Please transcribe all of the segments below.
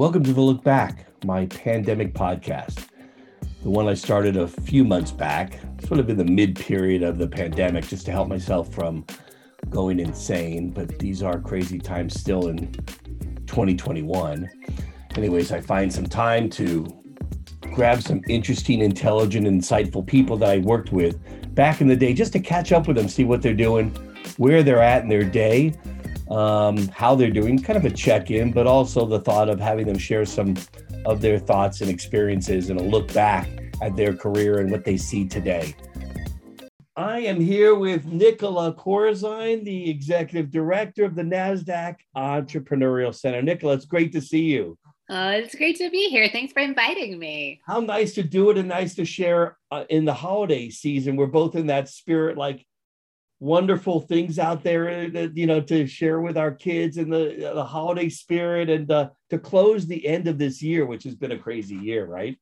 Welcome to the Look Back, my pandemic podcast. The one I started a few months back, sort of in the mid period of the pandemic, just to help myself from going insane. But these are crazy times still in 2021. Anyways, I find some time to grab some interesting, intelligent, insightful people that I worked with back in the day just to catch up with them, see what they're doing, where they're at in their day, um, how they're doing, kind of a check in, but also the thought of having them share some of their thoughts and experiences and a look back at their career and what they see today. I am here with Nicola Corzine, the executive director of the NASDAQ Entrepreneurial Center. Nicola, it's great to see you. Uh, it's great to be here. Thanks for inviting me. How nice to do it and nice to share uh, in the holiday season. We're both in that spirit, like wonderful things out there that you know to share with our kids and the the holiday spirit and uh, to close the end of this year which has been a crazy year right?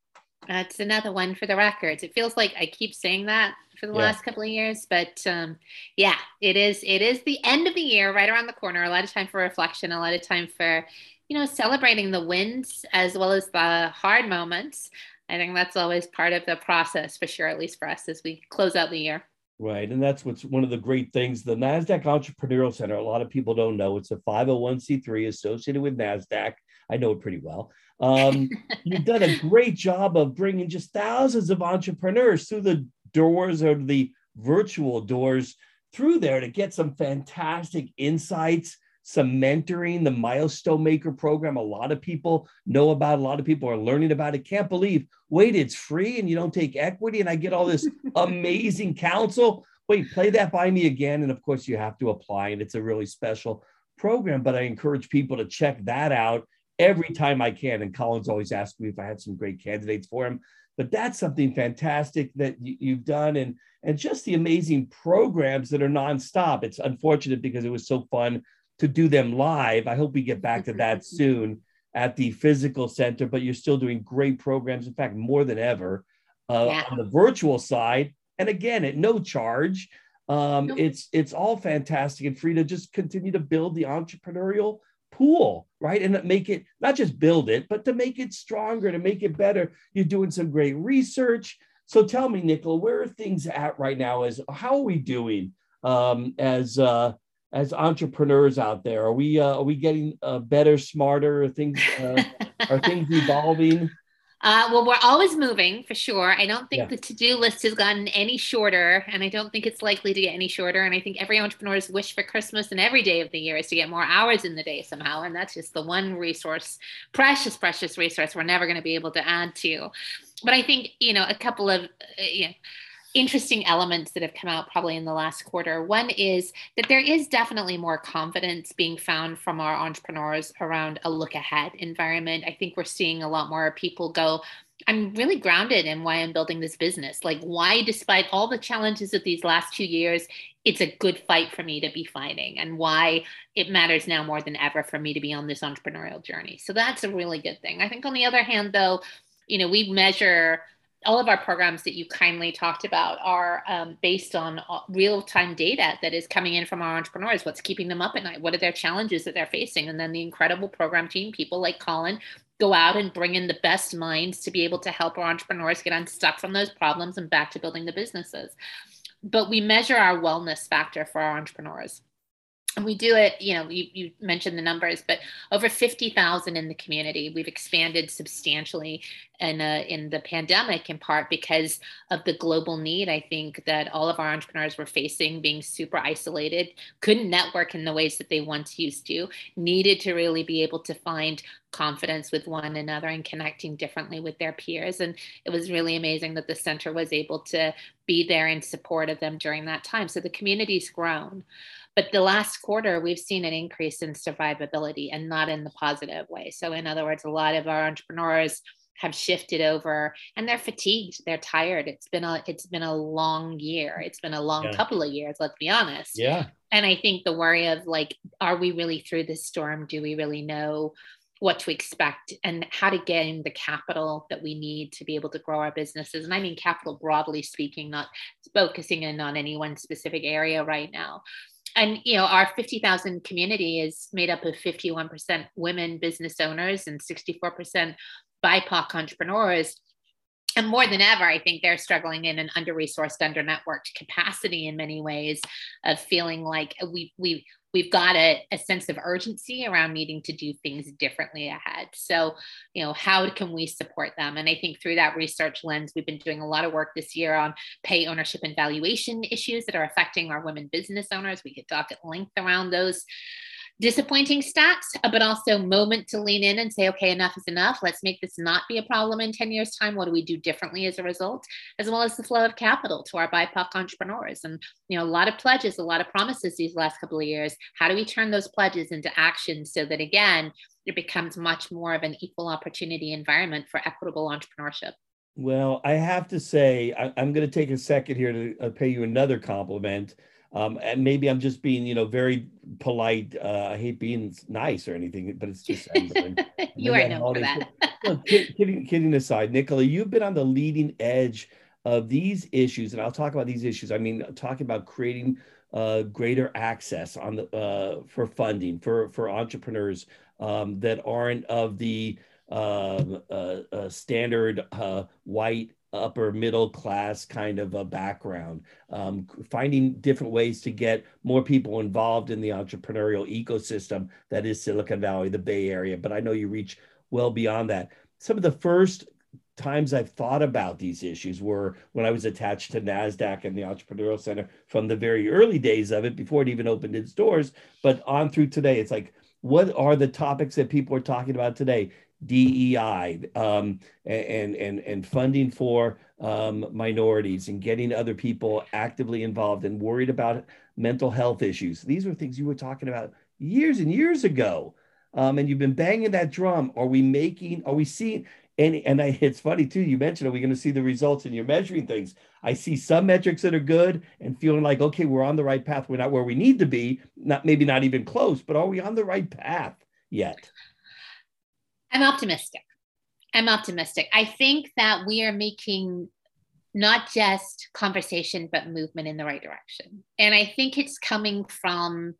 That's another one for the records. It feels like i keep saying that for the yeah. last couple of years but um, yeah it is it is the end of the year right around the corner. A lot of time for reflection a lot of time for you know celebrating the wins as well as the hard moments. I think that's always part of the process for sure at least for us as we close out the year Right. And that's what's one of the great things. The NASDAQ Entrepreneurial Center, a lot of people don't know, it's a 501c3 associated with NASDAQ. I know it pretty well. Um, you've done a great job of bringing just thousands of entrepreneurs through the doors or the virtual doors through there to get some fantastic insights some mentoring, the Milestone Maker program. A lot of people know about, a lot of people are learning about it. Can't believe, wait, it's free and you don't take equity, and I get all this amazing counsel. Wait, play that by me again. And of course, you have to apply, and it's a really special program. But I encourage people to check that out every time I can. And Colin's always asked me if I had some great candidates for him. But that's something fantastic that you, have done, and and just the amazing programs that are nonstop. It's unfortunate because it was so fun to do them live. I hope we get back to that soon at the physical center, but you're still doing great programs. In fact, more than ever uh, yeah. on the virtual side. And again, at no charge. Um. It's it's all fantastic and free to just continue to build the entrepreneurial pool, right? And make it not just build it, but to make it stronger, to make it better. You're doing some great research. So tell me, Nicola, where are things at right now? Is how are we doing um, as uh, as entrepreneurs out there? Are we uh, are we getting uh, better, smarter? Are things uh, are things evolving? Uh, well, we're always moving for sure. I don't think yeah. the to-do list has gotten any shorter, and I don't think it's likely to get any shorter. And I think every entrepreneur's wish for Christmas and every day of the year is to get more hours in the day somehow. And that's just the one resource, precious, precious resource we're never going to be able to add to. But I think you know a couple of uh, you know, interesting elements that have come out probably in the last quarter. One is that there is definitely more confidence being found from our entrepreneurs around a look ahead environment. I think we're seeing a lot more people go, I'm really grounded in why I'm building this business. Like, why, despite all the challenges of these last two years, it's a good fight for me to be fighting, and why it matters now more than ever for me to be on this entrepreneurial journey. So, that's a really good thing. I think, on the other hand, though, you know, we measure all of our programs that you kindly talked about are um, based on uh, real time data that is coming in from our entrepreneurs. What's keeping them up at night? What are their challenges that they're facing? And then the incredible program team, people like Colin, go out and bring in the best minds to be able to help our entrepreneurs get unstuck from those problems and back to building the businesses. But we measure our wellness factor for our entrepreneurs we do it you know you, you mentioned the numbers but over 50000 in the community we've expanded substantially in, uh, in the pandemic in part because of the global need i think that all of our entrepreneurs were facing being super isolated couldn't network in the ways that they once used to needed to really be able to find confidence with one another and connecting differently with their peers. And it was really amazing that the center was able to be there in support of them during that time. So the community's grown but the last quarter, we've seen an increase in survivability and not in the positive way. So, in other words, a lot of our entrepreneurs have shifted over and they're fatigued they're tired. It's been a it's been a long year. It's been a long yeah. couple of years let's be honest. Yeah. And i think the worry of like are we really through this storm? Do we really know what to expect and how to gain the capital that we need to be able to grow our businesses? And i mean capital broadly speaking not focusing in on any one specific area right now and you know our 50,000 community is made up of 51% women business owners and 64% BIPOC entrepreneurs. And more than ever, I think they're struggling in an under-resourced, under-networked capacity in many ways of feeling like we we we've got a, a sense of urgency around needing to do things differently ahead. So, you know, how can we support them? And I think through that research lens, we've been doing a lot of work this year on pay ownership and valuation issues that are affecting our women business owners. We could talk at length around those disappointing stats, but also moment to lean in and say, okay, enough is enough. Let's make this not be a problem in 10 years' time. What do we do differently as a result? As well as the flow of capital to our BIPOC entrepreneurs. And, you know, a lot of pledges, a lot of promises these last couple of years. How do we turn those pledges into action so that, again, it becomes much more of an equal opportunity environment for equitable entrepreneurship? Well, I have to say, I, am going to take a second here to uh, pay you another compliment um, and maybe I'm just being, you know, very polite. Uh, I hate being nice or anything, but it's just. you are known for that. kidding, kidding aside, Nicola, you've been on the leading edge of these issues, and I'll talk about these issues. I mean, talking about creating uh, greater access on the uh, for funding for for entrepreneurs um, that aren't of the um, uh, uh, standard uh, white upper middle class kind of a background, um, finding different ways to get more people involved in the entrepreneurial ecosystem that is Silicon Valley, the Bay Area. But I know you reach well beyond that. Some of the first times I've thought about these issues were when I was attached to NASDAQ and the Entrepreneurial Center from the very early days of it before it even opened its doors. But on through today, it's like, what are the topics that people are talking about today? DEI um, and, and, and funding for um, minorities and getting other people actively involved and worried about mental health issues. These were things you were talking about years and years ago. Um, and you've been banging that drum. Are we making, are we seeing, and, and I, it's funny too, you mentioned, are we going to see the results and you're measuring things? I see some metrics that are good and feeling like, okay, we're on the right path. We're not where we need to be, not maybe not even close, but are we on the right path yet? I'm optimistic. I'm optimistic. I think that we are making not just conversation, but movement in the right direction. And I think it's coming from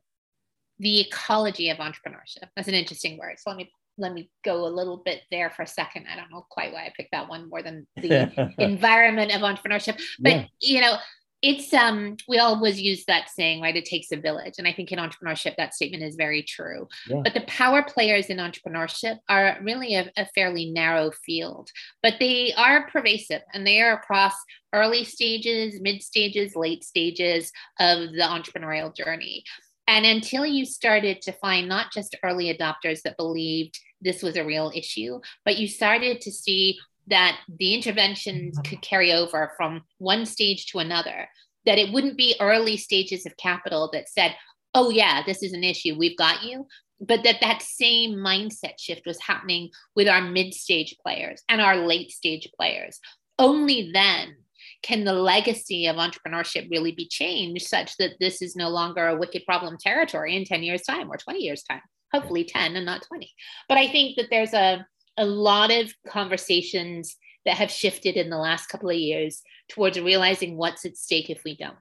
the ecology of entrepreneurship. That's an interesting word. So let me let me go a little bit there for a second. I don't know quite why I picked that one more than the environment of entrepreneurship. But yeah. you know, it's um we always use that saying right it takes a village. And i think in entrepreneurship that statement is very true. Yeah. but the power players in entrepreneurship are really a, a, fairly narrow field but they are pervasive and they are across early stages mid stages late stages of the entrepreneurial journey. And until you started to find not just early adopters that believed this was a real issue but you started to see that the interventions mm-hmm. could carry over from one stage to another, that it wouldn't be early stages of capital that said, oh, yeah, this is an issue, we've got you. But that that same mindset shift was happening with our mid stage players and our late stage players. Only then can the legacy of entrepreneurship really be changed such that this is no longer a wicked problem territory in 10 years' time or 20 years' time? Hopefully 10 and not 20. But I think that there's a a lot of conversations that have shifted in the last couple of years towards realizing what's at stake if we don't.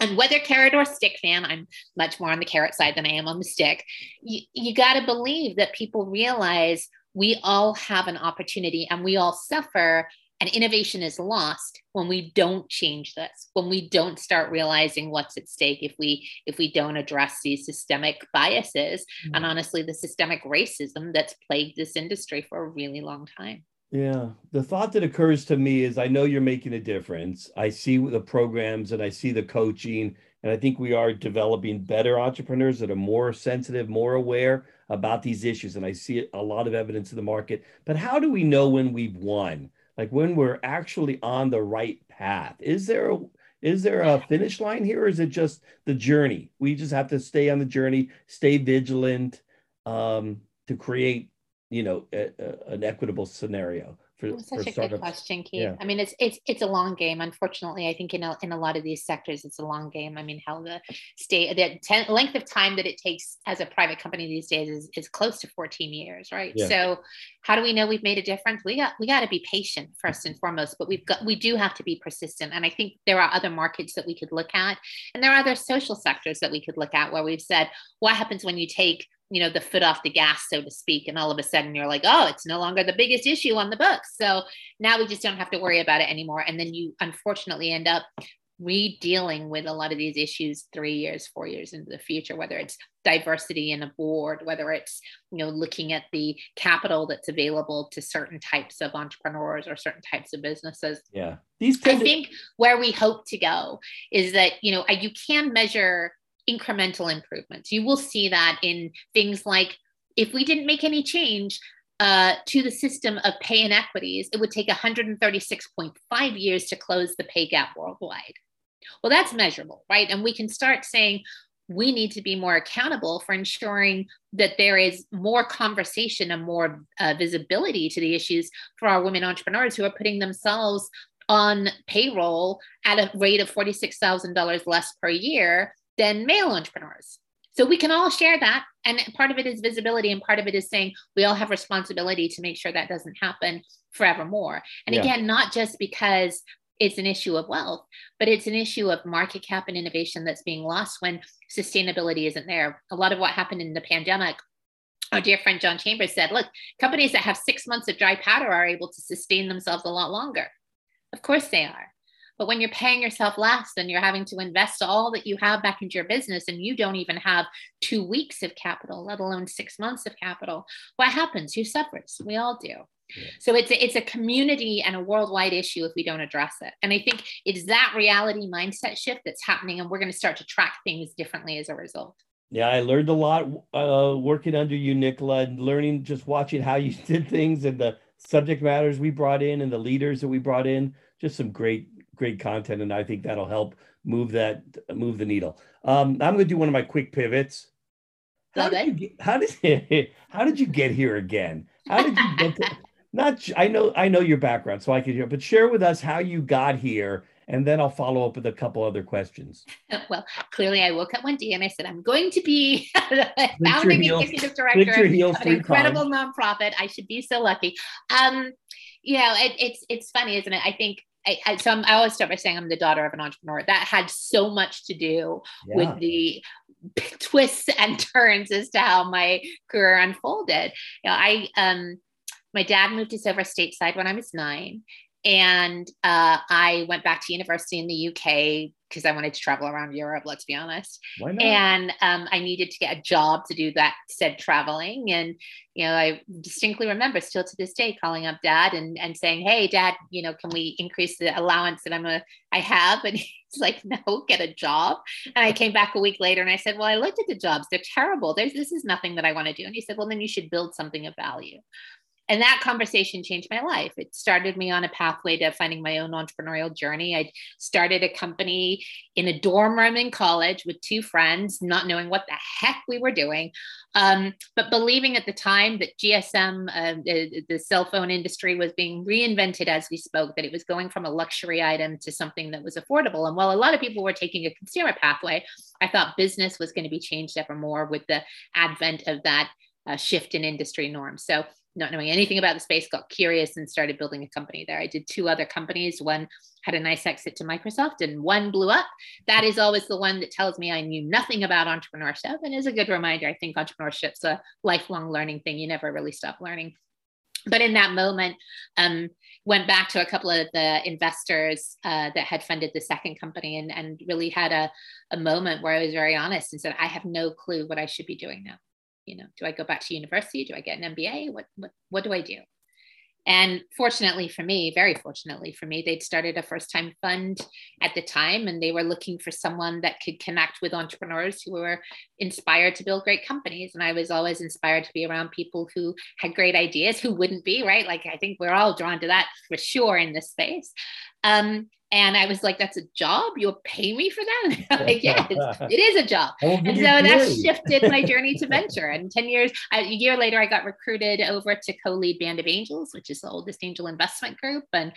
And whether carrot or stick fan, I'm much more on the carrot side than I am on the stick. You, you got to believe that people realize we all have an opportunity and we all suffer and innovation is lost when we don't change this when we don't start realizing what's at stake if we if we don't address these systemic biases. Mm-hmm. and honestly the systemic racism that's plagued this industry for a really long time. Yeah. The thought that occurs to me is i know you're making a difference. I see the programs and i see the coaching and i think we are developing better entrepreneurs that are more sensitive more aware about these issues and i see a lot of evidence in the market. But how do we know when we've won like when we're actually on the right path. Is there a is there a finish line here or is it just the journey? We just have to stay on the journey stay vigilant um, to create you know a, a, an equitable scenario for, such for a good question, Keith. Yeah. I mean, it's it's it's a long game. Unfortunately, I think in a, in a lot of these sectors, it's a long game. I mean, how the state the ten, length of time that it takes as a private company these days is, is close to 14 years, right? Yeah. So, how do we know we've made a difference? We got we got to be patient first and foremost, but we've got we do have to be persistent. And I think there are other markets that we could look at, and there are other social sectors that we could look at where we've said, what happens when you take you know the foot off the gas so to speak and all of a sudden you're like oh it's no longer the biggest issue on the books. So now we just don't have to worry about it anymore. And then you unfortunately end up re-dealing with a lot of these issues three years four years into the future whether it's diversity in a board whether it's you know looking at the capital that's available to certain types of entrepreneurs or certain types of businesses. Yeah. These i think where we hope to go is that you know you can measure incremental improvements. You will see that in things like if we didn't make any change uh, to the system of pay inequities, it would take 136.5 years to close the pay gap worldwide. Well, that's measurable, right? And we can start saying, we need to be more accountable for ensuring that there is more conversation and more uh, visibility to the issues for our women entrepreneurs who are putting themselves on payroll at a rate of $46,000 less per year than male entrepreneurs. So we can all share that. And part of it is visibility, and part of it is saying we all have responsibility to make sure that doesn't happen forevermore. And yeah. again, not just because it's an issue of wealth, but it's an issue of market cap and innovation that's being lost when sustainability isn't there. A lot of what happened in the pandemic our dear friend John Chambers said, look, companies that have six months of dry powder are able to sustain themselves a lot longer. Of course they are. But when you're paying yourself less and you're having to invest all that you have back into your business and you don't even have two weeks of capital, let alone six months of capital, what happens? Who suffers? We all do. Yeah. So it's a, it's a community and a worldwide issue if we don't address it. And I think it's that reality mindset shift that's happening, and we're going to start to track things differently as a result. Yeah, I learned a lot uh, working under you, Nicola, and learning just watching how you did things and the subject matters we brought in and the leaders that we brought in. Just some great great content, and I think that'll help move that move the needle. Um, I'm going to do one of my quick pivots. How did, you get, how did how did you get here again? How did you get to, not I know I know your background, so I can hear, but share with us how you got here, and then I'll follow up with a couple other questions. Well, clearly, I woke up one day and I said, "I'm going to be founding executive director of an incredible times. nonprofit. I should be so lucky." Um, you know, it, it's it's funny, isn't it? I think I, I, so I'm, i always start by saying I'm the daughter of an entrepreneur. That had so much to do yeah. with the twists and turns as to how my career unfolded. You know, I um, my dad moved us over stateside when I was nine, and uh, I went back to university in the UK because I wanted to travel around Europe, let's be honest. And um, I needed to get a job to do that said traveling. And, you know, I distinctly remember still to this day calling up dad and, and saying, Hey, dad, you know, can we increase the allowance that I'm a, I have? And he's like, no, get a job. And I came back a week later and I said, well, I looked at the jobs. They're terrible. There's, this is nothing that I want to do. And he said, well, then you should build something of value and that conversation changed my life. It started me on a pathway to finding my own entrepreneurial journey. I started a company in a dorm room in college with two friends, not knowing what the heck we were doing, um, but believing at the time that GSM, uh, the, the cell phone industry, was being reinvented as we spoke, that it was going from a luxury item to something that was affordable. And while a lot of people were taking a consumer pathway, I thought business was going to be changed ever more with the advent of that uh, shift in industry norms. So not knowing anything about the space, got curious and started building a company there. I did two other companies. One had a nice exit to Microsoft and one blew up. That is always the one that tells me I knew nothing about entrepreneurship and is a good reminder. I think entrepreneurship's a lifelong learning thing. You never really stop learning. But in that moment, um, went back to a couple of the investors uh, that had funded the second company and, and really had a, a moment where I was very honest and said, I have no clue what I should be doing now you know, do I go back to university? Do I get an MBA? What, what, what do I do? And fortunately for me, very fortunately for me, they'd started a first time fund at the time and they were looking for someone that could connect with entrepreneurs who were inspired to build great companies. And I was always inspired to be around people who had great ideas, who wouldn't be, right? Like I think we're all drawn to that for sure in this space. Um, And I was like, that's a job? You'll pay me for that? like, yeah, it is a job. And so that shifted my journey to venture. And 10 years, a year later, I got recruited over to co-lead Band of Angels, which is the oldest angel investment group. And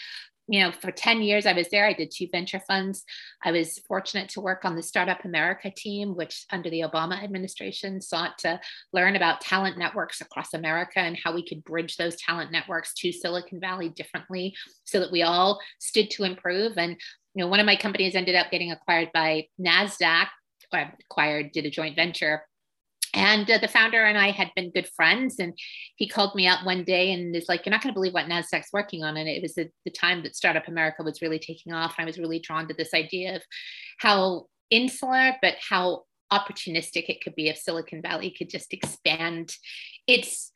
you know, for 10 years I was there. I did two venture funds. I was fortunate to work on the Startup America team, which under the Obama administration sought to learn about talent networks across America and how we could bridge those talent networks to Silicon Valley differently so that we all stood to improve. And, you know, one of my companies ended up getting acquired by NASDAQ, acquired, did a joint venture and uh, the founder and I had been good friends. And he called me up one day and is like, You're not going to believe what NASDAQ's working on. And it was the, the time that Startup America was really taking off. And I was really drawn to this idea of how insular, but how opportunistic it could be if Silicon Valley could just expand its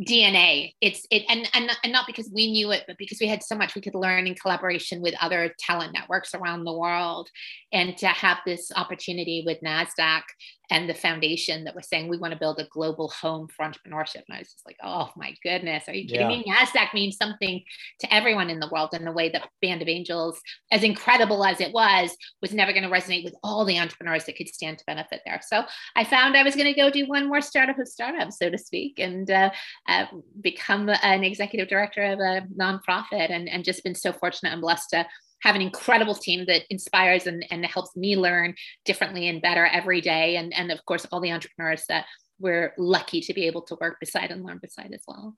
DNA. It's it and, and and not because we knew it, but because we had so much we could learn in collaboration with other talent networks around the world. And to have this opportunity with NASDAQ and the foundation that was saying we want to build a global home for entrepreneurship. And I was just like, oh my goodness, are you kidding yeah. me? NASDAQ means something to everyone in the world in the way that Band of Angels, as incredible as it was, was never going to resonate with all the entrepreneurs that could stand to benefit there. So I found I was going to go do one more startup of startups, so to speak, and uh, uh, become an executive director of a nonprofit and, and just been so fortunate and blessed to have an incredible team that inspires and, and helps me learn differently and better every day. And, and of course, all the entrepreneurs that we're lucky to be able to work beside and learn beside as well.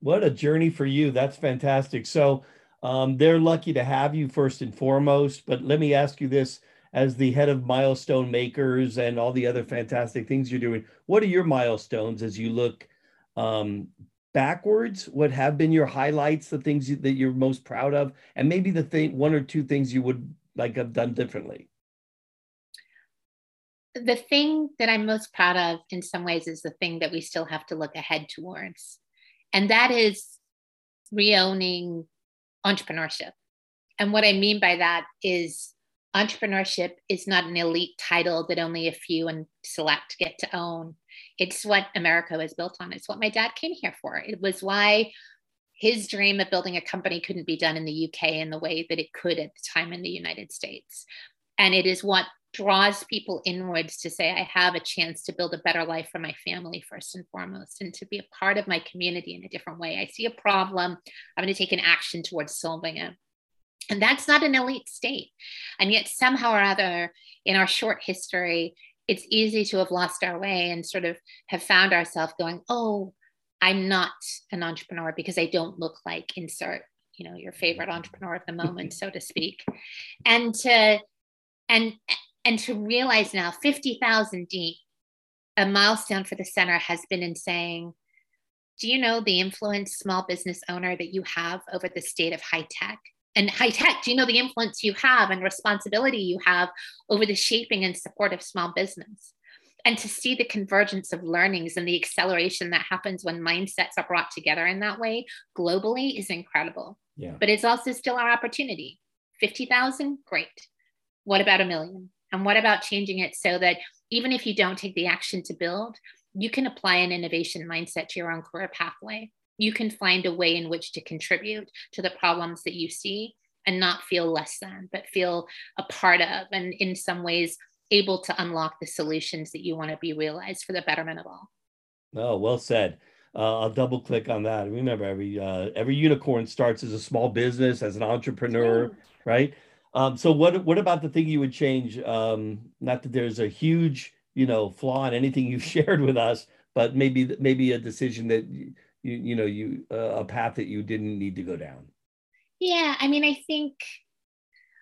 What a journey for you. That's fantastic. So um, they're lucky to have you first and foremost. But let me ask you this as the head of milestone makers and all the other fantastic things you're doing, what are your milestones as you look um, backwards what have been your highlights the things that you're most proud of and maybe the thing one or two things you would like have done differently? The thing that i'm most proud of in some ways is the thing that we still have to look ahead towards and that is reowning entrepreneurship. And what i mean by that is entrepreneurship is not an elite title that only a few and select get to own it's what America was built on. It's what my dad came here for. It was why his dream of building a company couldn't be done in the UK in the way that it could at the time in the United States. And it is what draws people inwards to say, I have a chance to build a better life for my family, first and foremost, and to be a part of my community in a different way. I see a problem, I'm going to take an action towards solving it. And that's not an elite state. And yet, somehow or other, in our short history, it's easy to have lost our way and sort of have found ourselves going, oh, I'm not an entrepreneur because I don't look like insert, you know, your favorite entrepreneur of the mm-hmm. moment, so to speak. And to and and to realize now 50,000 deep, a milestone for the center has been in saying, do you know the influence small business owner that you have over the state of high tech? And high tech, do you know the influence you have and responsibility you have over the shaping and support of small business? And to see the convergence of learnings and the acceleration that happens when mindsets are brought together in that way globally is incredible. Yeah. But it's also still our opportunity. 50,000, great. What about a million? And what about changing it so that even if you don't take the action to build, you can apply an innovation mindset to your own career pathway? You can find a way in which to contribute to the problems that you see and not feel less than, but feel a part of, and in some ways, able to unlock the solutions that you want to be realized for the betterment of all. Oh, well said. Uh, I'll double click on that. Remember, every uh, every unicorn starts as a small business, as an entrepreneur, right? Um, so, what what about the thing you would change? Um, not that there's a huge, you know, flaw in anything you've shared with us, but maybe maybe a decision that you you know you uh, a path that you didn't need to go down yeah i mean i think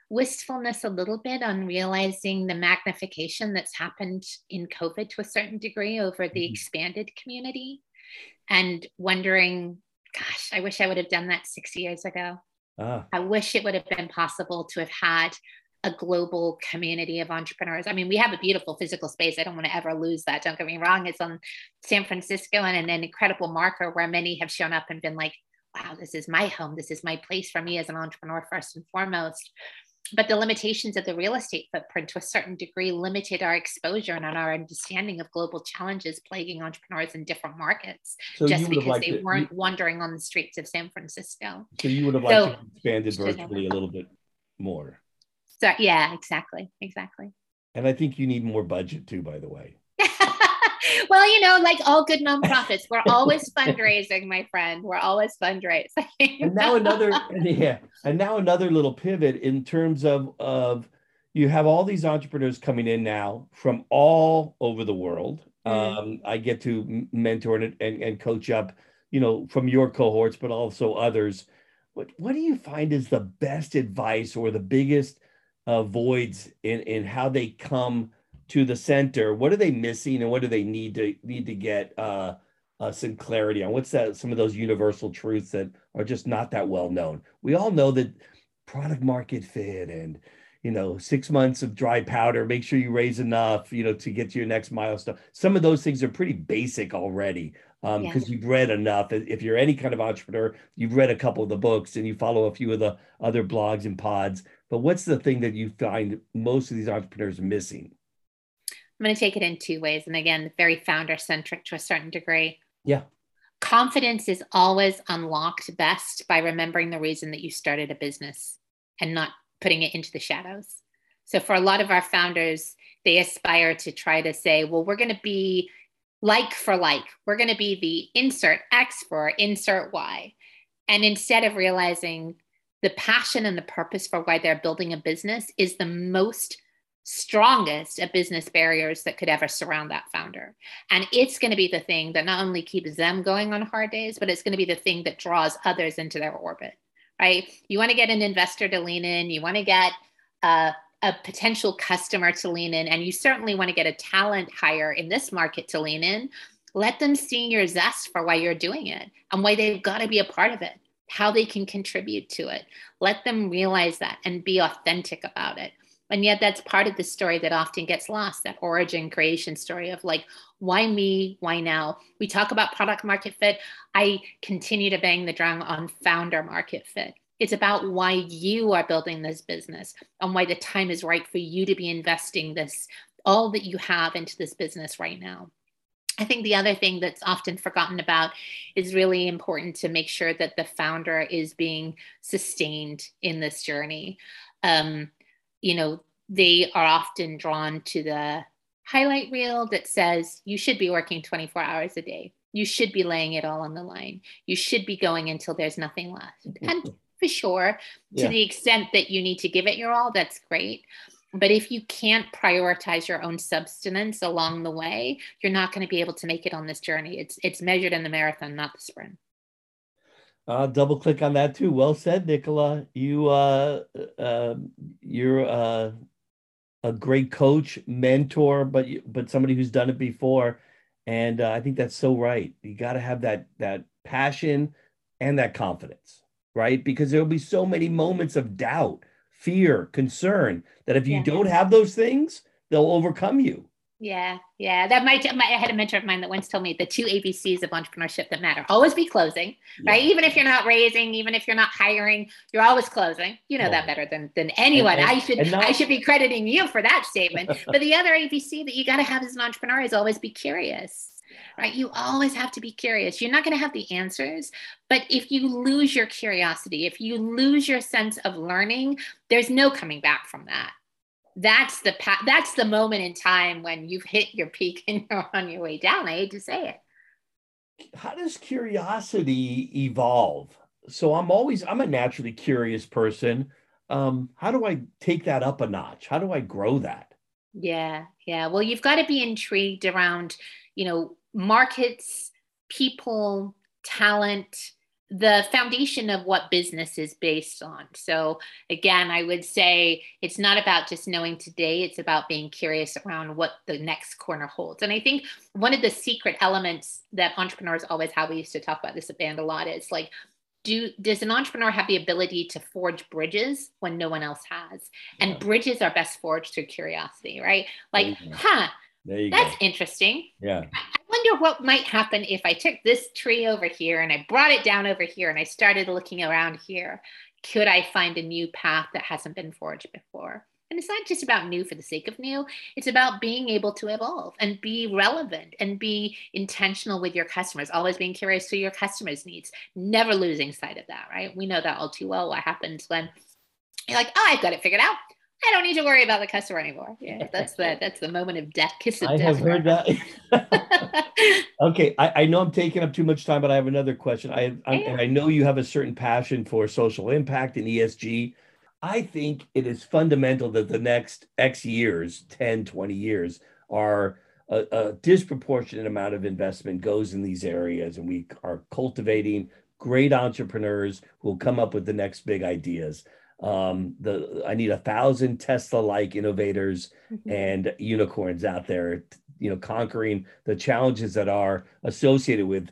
wistfulness a little bit on realizing the magnification that's happened in covid to a certain degree over the mm-hmm. expanded community and wondering gosh i wish i would have done that six years ago ah. i wish it would have been possible to have had a global community of entrepreneurs. I mean, we have a beautiful physical space. I don't want to ever lose that. Don't get me wrong. It's on San Francisco and an incredible marker where many have shown up and been like, wow, this is my home. This is my place for me as an entrepreneur, first and foremost. But the limitations of the real estate footprint to a certain degree limited our exposure and our understanding of global challenges plaguing entrepreneurs in different markets so just because they to, weren't you, wandering on the streets of San Francisco. So you would have liked so, to expand it virtually a little bit more. So yeah, exactly, exactly. And I think you need more budget too, by the way. well, you know, like all good nonprofits, we're always fundraising, my friend. We're always fundraising. and now another, yeah, and now another little pivot in terms of of you have all these entrepreneurs coming in now from all over the world. Mm-hmm. Um, I get to mentor and, and, and coach up, you know, from your cohorts, but also others. What what do you find is the best advice or the biggest uh, voids in in how they come to the center? What are they missing, and what do they need to need to get uh, uh, some clarity on? What's that? Some of those universal truths that are just not that well known. We all know that product market fit and you know six months of dry powder make sure you raise enough you know to get to your next milestone some of those things are pretty basic already because um, yeah. you've read enough if you're any kind of entrepreneur you've read a couple of the books and you follow a few of the other blogs and pods but what's the thing that you find most of these entrepreneurs are missing I'm going to take it in two ways. And again, very founder centric to a certain degree. Yeah. Confidence is always unlocked best by remembering the reason that you started a business and not putting it into the shadows. So, for a lot of our founders, they aspire to try to say, well, we're going to be like for like, we're going to be the insert X for insert Y. And instead of realizing the passion and the purpose for why they're building a business is the most strongest of business barriers that could ever surround that founder. And it's going to be the thing that not only keeps them going on hard days, but it's going to be the thing that draws others into their orbit, right? You want to get an investor to lean in, you want to get a, a potential customer to lean in, and you certainly want to get a talent hire in this market to lean in. Let them see your zest for why you're doing it and why they've got to be a part of it, how they can contribute to it. Let them realize that and be authentic about it. And yet that's part of the story that often gets lost that origin creation story of like why me? Why now? We talk about product market fit. I continue to bang the drum on founder market fit. It's about why you are building this business and why the time is right for you to be investing this all that you have into this business right now I think the other thing that's often forgotten about is really important to make sure that the founder is being sustained in this journey. Um, you know, they are often drawn to the highlight reel that says you should be working 24 hours a day. You should be laying it all on the line. You should be going until there's nothing left. And for sure, to yeah. the extent that you need to give it your all, that's great. But if you can't prioritize your own substance along the way, you're not going to be able to make it on this journey. It's it's measured in the marathon, not the sprint. Uh, double click on that too. Well said, Nicola. You uh, uh, you're uh, a great coach, mentor, but you but somebody who's done it before, and uh, I think that's so right. You got to have that that passion and that confidence, right? Because there'll be so many moments of doubt, fear, concern that if you yeah. don't have those things, they'll overcome you. Yeah, yeah. That might. I had a mentor of mine that once told me the two ABCs of entrepreneurship that matter: always be closing, yeah. right? Even if you're not raising, even if you're not hiring, you're always closing. You know yeah. that better than than anyone. And, and, I should not, I should be crediting you for that statement. but the other ABC that you got to have as an entrepreneur is always be curious, right? You always have to be curious. You're not going to have the answers, but if you lose your curiosity, if you lose your sense of learning, there's no coming back from that that's the pa- that's the moment in time when you've hit your peak and you're on your way down. I hate to say it. How does curiosity evolve? So I'm always I'm a naturally curious person. Um, how do I take that up a notch? How do I grow that? Yeah, yeah. Well, you've got to be intrigued around, you know, markets, people, talent, the foundation of what business is based on. So, again, I would say it's not about just knowing today, it's about being curious around what the next corner holds. And I think one of the secret elements that entrepreneurs always have, we used to talk about this at Band a lot, is like, do does an entrepreneur have the ability to forge bridges when no one else has? And bridges are best forged through curiosity, right? Like, huh, that's go. interesting. Yeah wonder what might happen if I took this tree over here and I brought it down over here and I started looking around here. Could I find a new path that hasn't been forged before? And it's not just about new for the sake of new, it's about being able to evolve and be relevant and be intentional with your customers, always being curious to your customers' needs, never losing sight of that, right? We know that all too well what happens when you're like, oh, I've got it figured out. I don't need to worry about the customer anymore. Yeah, that's the that's the moment of death, kiss of I death. have heard that. okay, I, I, know I'm taking up too much time, but I have another question. I, I and I know you have a certain passion for social impact and ESG. I think it is fundamental that the next X years, 10, 20 years, are a, a disproportionate amount of investment goes in these areas, and we are cultivating great entrepreneurs who will come up with the next big ideas. Um, the I need a thousand Tesla-like innovators mm-hmm. and unicorns out there, you know, conquering the challenges that are associated with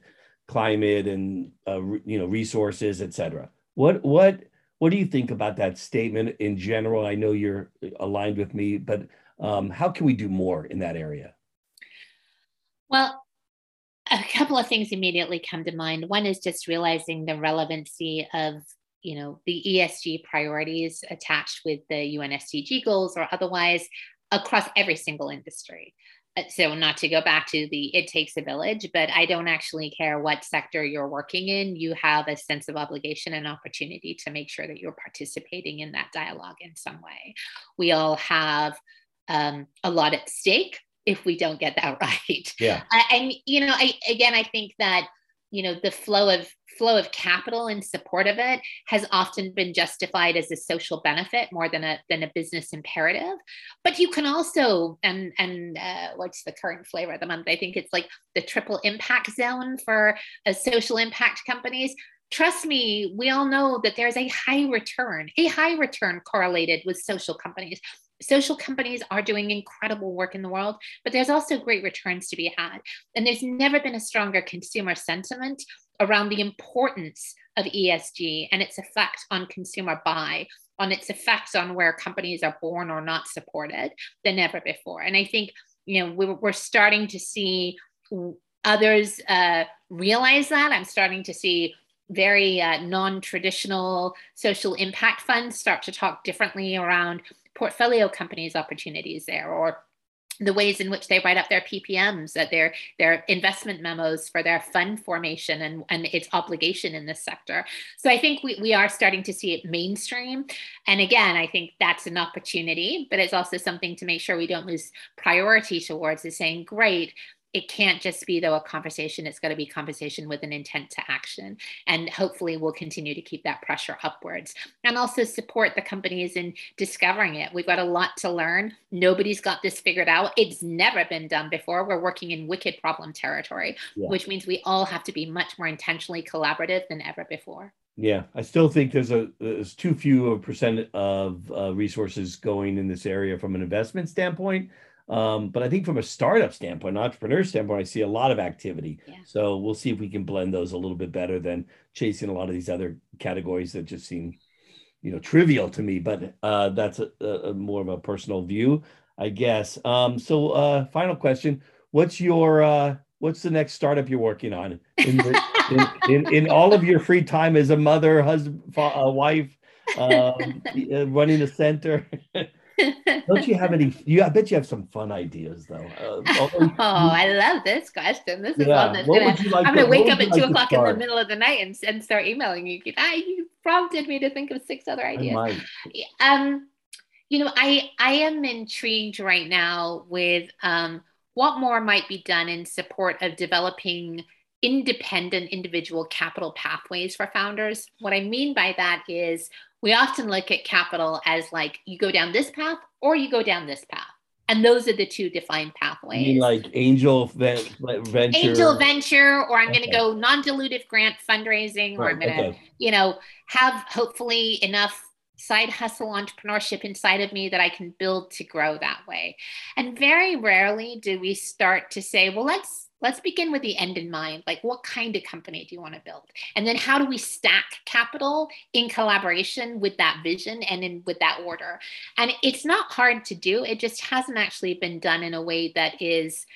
climate and uh, you know resources, et cetera. What what what do you think about that statement in general? I know you're aligned with me, but um, how can we do more in that area? Well, a couple of things immediately come to mind. One is just realizing the relevancy of you know the ESG priorities attached with the UN SDG goals or otherwise across every single industry. Uh, so not to go back to the it takes a village, but I don't actually care what sector you're working in. You have a sense of obligation and opportunity to make sure that you're participating in that dialogue in some way. We all have um, a lot at stake if we don't get that right. Yeah. and you know, I again, I think that you know the flow of flow of capital in support of it has often been justified as a social benefit more than a than a business imperative. But you can also and and uh, what's the current flavor of the month? I think it's like the triple impact zone for a social impact companies. Trust me we all know that there's a high return a high return correlated with social companies social companies are doing incredible work in the world, but there's also great returns to be had. And there's never been a stronger consumer sentiment around the importance of ESG and its effect on consumer buy, on its effects on where companies are born or not supported than ever before. And I think, you know, we're, starting to see others uh, realize that. I'm starting to see very uh, non-traditional social impact funds start to talk differently around portfolio companies opportunities there or the ways in which they write up their PPMs, that their their investment memos for their fund formation and, and its obligation in this sector. So I think we, we are starting to see it mainstream. And again, I think that's an opportunity, but it's also something to make sure we don't lose priority towards is saying, great, it can't just be though a conversation. It's got to be conversation with an intent to action and hopefully we'll continue to keep that pressure upwards. And also support the companies in discovering it. We've got a lot to learn. Nobody's got this figured out. It's never been done before. We're working in wicked problem territory yeah. which means we all have to be much more intentionally collaborative than ever before. Yeah, I still think there's a there's too few a percent of uh, resources going in this area from an investment standpoint. Um, but I think from a startup standpoint, an entrepreneur standpoint, I see a lot of activity. Yeah. So we'll see if we can blend those a little bit better than chasing a lot of these other categories that just seem, you know, trivial to me. But uh, that's a, a, more of a personal view, I guess. Um, so uh, final question: What's your uh, what's the next startup you're working on in, the, in, in, in, all of your free time as a mother, husband, a wife, um, uh, running a center? Don't you have any? You, I bet you have some fun ideas though. Uh, oh, I love this question. This is yeah. one that's gonna. Like I'm gonna to, wake up at two like o'clock in the middle of the night and, and start emailing you. Ah, you prompted me to think of six other ideas. Um, you know, I I am intrigued right now with um what more might be done in support of developing independent individual capital pathways for founders. What I mean by that is we often look at capital as like you go down this path or you go down this path. And those are the two defined pathways. You mean like angel venture? Angel venture, or I'm okay. going to go non dilutive grant fundraising, right. or I'm going to, okay. you know, have hopefully enough side hustle entrepreneurship inside of me that I can build to grow that way. And very rarely do we start to say, well, let's let's begin with the end in mind like what kind of company do you want to build? And then how do we stack capital in collaboration with that vision and in with that order? And it's not hard to do it just hasn't actually been done in a way that is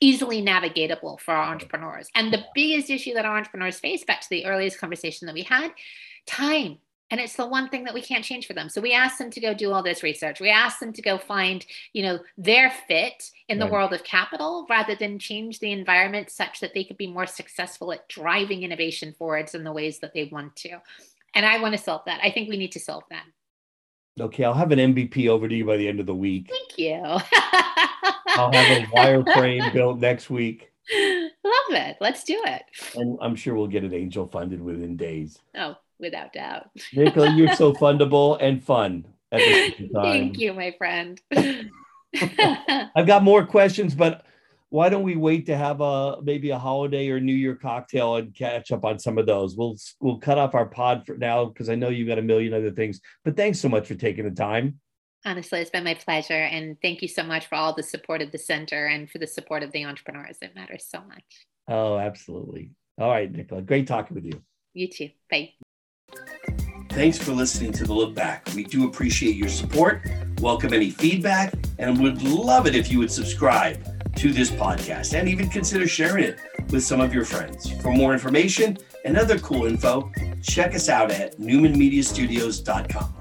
easily navigatable for our entrepreneurs. And the biggest issue that our entrepreneurs face back to the earliest conversation that we had time and it's the one thing that we can't change for them so we ask them to go do all this research we ask them to go find you know their fit in the world of capital rather than change the environment such that they could be more successful at driving innovation forwards in the ways that they want to and i want to solve that i think we need to solve that Okay, I'll have an MVP over to you by the end of the week. Thank you. I'll have a wireframe built next week. Love it. Let's do it. And I'm sure we'll get it angel funded within days. Oh, without doubt. Nicola, you're so fundable and fun at the same time. Thank you, my friend. I've got more questions, but why don't we wait to have a maybe a holiday or New Year cocktail and catch up on some of those? We'll we'll cut off our pod for now because I know you've got a million other things. But thanks so much for taking the time. Honestly, it's been my pleasure, and thank you so much for all the support of the center and for the support of the entrepreneurs. It matters so much. Oh, absolutely. All right, Nicola. Great talking with you. You too. Bye. Thanks for listening to the Look Back. We do appreciate your support, welcome any feedback, and would love it if you would subscribe to this podcast and even consider sharing it with some of your friends. For more information and other cool info, check us out at newmanmediastudios.com.